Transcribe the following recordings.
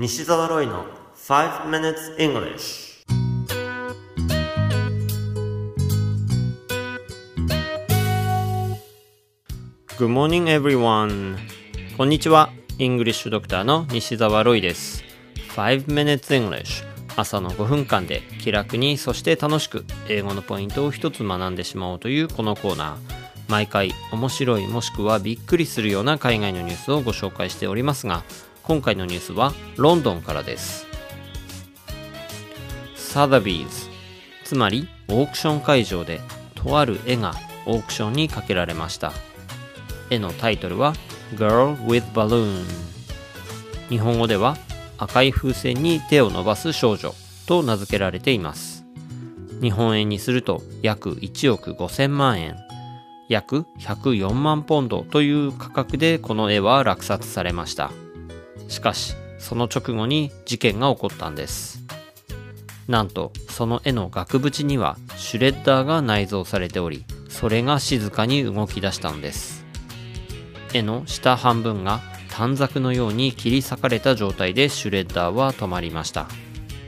西澤ロイの5 minutes English Good morning everyone こんにちは。イングリッシュドクターの西澤ロイです。5 minutes English 朝の5分間で気楽にそして楽しく英語のポイントを一つ学んでしまおうというこのコーナー。毎回面白いもしくはびっくりするような海外のニュースをご紹介しておりますが今回のニュースはロンドンからです。サザビーズつまりオークション会場でとある絵がオークションにかけられました。絵のタイトルは Girl with Balloon 日本語では赤い風船に手を伸ばす少女と名付けられています。日本円にすると約1億5000万円。約104万ポンドという価格でこの絵は落札されました。しかしその直後に事件が起こったんです。なんとその絵の額縁にはシュレッダーが内蔵されておりそれが静かに動き出したのです。絵の下半分が短冊のように切り裂かれた状態でシュレッダーは止まりました。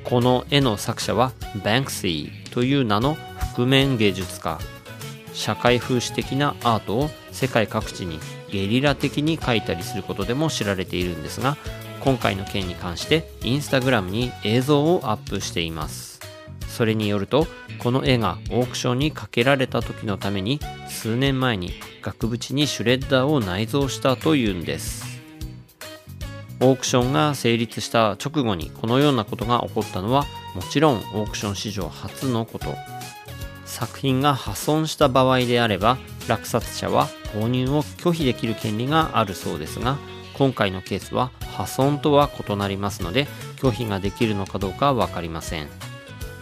この絵の作者はバンクシーという名の覆面芸術家。社会風刺的なアートを世界各地にゲリラ的に描いたりすることでも知られているんですが今回の件に関してインスタグラムに映像をアップしています。それによるとこの絵がオークションにかけられた時のために数年前に額縁にシュレッダーを内蔵したというんです。オークションが成立した直後にこのようなことが起こったのはもちろんオークション史上初のこと。作品が破損した場合であれば落札者は購入を拒否できる権利があるそうですが今回のケースは破損とは異なりますので拒否ができるのかどうかは分かりません。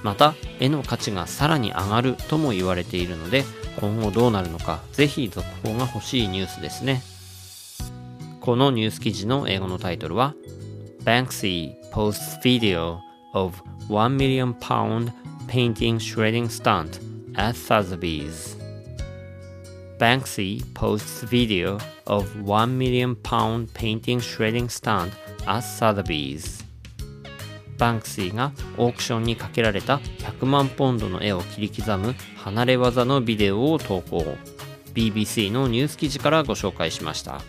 また絵の価値がさらに上がるとも言われているので今後どうなるのかぜひ続報が欲しいニュースですね。このニュース記事の英語のタイトルは Banksy posts video of 1 million pound painting shredding stunt at Sotheby's. Banksy posts video of 1 million pound painting shredding stunt at Sotheby's. バンクシーがオークションにかけられた100万ポンドの絵を切り刻む離れ技のビデオを投稿。BBC のニュース記事からご紹介しました。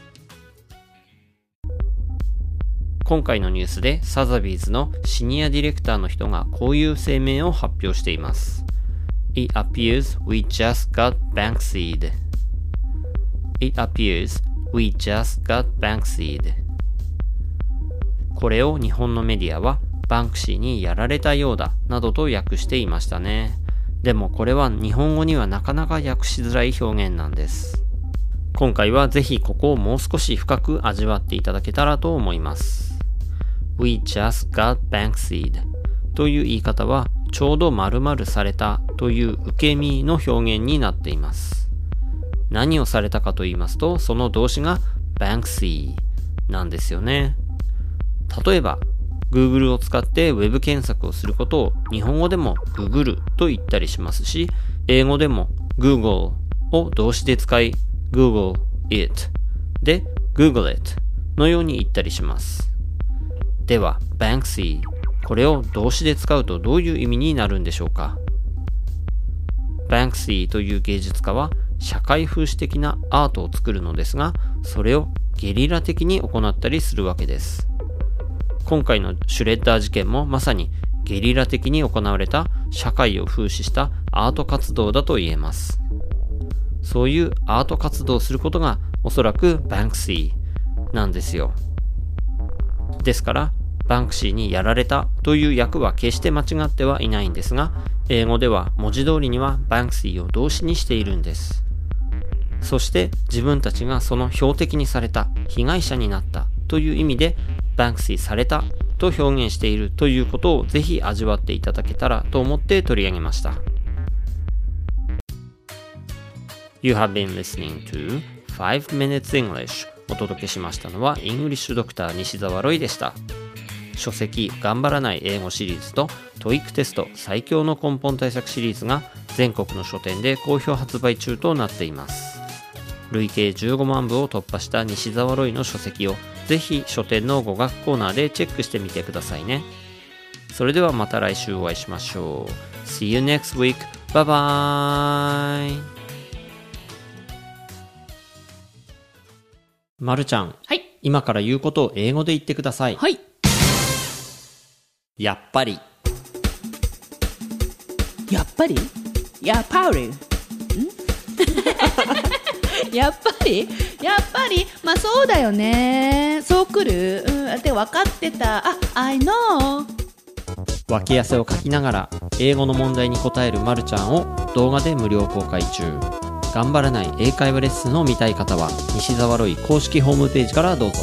今回のニュースでサザビーズのシニアディレクターの人がこういう声明を発表しています。It appears we just got Banksy'd It appears we just got Banksy'd これを日本のメディアはバンクシーにやられたようだなどと訳していましたね。でもこれは日本語にはなかなか訳しづらい表現なんです。今回はぜひここをもう少し深く味わっていただけたらと思います。We just got Banksy'd という言い方はちょうど丸々されたという受け身の表現になっています。何をされたかと言いますと、その動詞が Banksy なんですよね。例えば、Google を使って Web 検索をすることを日本語でも Google と言ったりしますし、英語でも Google を動詞で使い Google it で Google it のように言ったりします。では、Banksy これを動詞で使うとどういう意味になるんでしょうか？Banksy という芸術家は社会風刺的なアートを作るのですが、それをゲリラ的に行ったりするわけです。今回のシュレッダー事件もまさにゲリラ的に行われた社会を風刺したアート活動だと言えます。そういうアート活動をすることがおそらくバンクシーなんですよ。ですから、バンクシーにやられたという訳は決して間違ってはいないんですが、英語では文字通りにはバンクシーを動詞にしているんです。そして自分たちがその標的にされた被害者になったという意味でバンクシーされたと表現しているということをぜひ味わっていただけたらと思って取り上げました。You have been listening to 5 Minutes English お届けしましたのはイングリッシュドクター西澤ロイでした。書籍頑張らない英語シリーズと TOEIC テスト最強の根本対策シリーズが全国の書店で好評発売中となっています。累計15万部を突破した西澤ロイの書籍をぜひ書店の語学コーナーでチェックしてみてくださいねそれではまた来週お会いしましょう See you next week. Bye bye. まるちゃん、はい。今から言うことを英語で言ってください。はい。やっぱり。やっぱり？やっぱり？ん？やっぱり？やっぱり？まあそうだよね。そう来る？うん。で、分かってた。あ、I know. 脇汗をかきながら英語の問題に答えるまるちゃんを動画で無料公開中。頑張らない英会話レッスンを見たい方は西澤ロイ公式ホームページからどうぞ。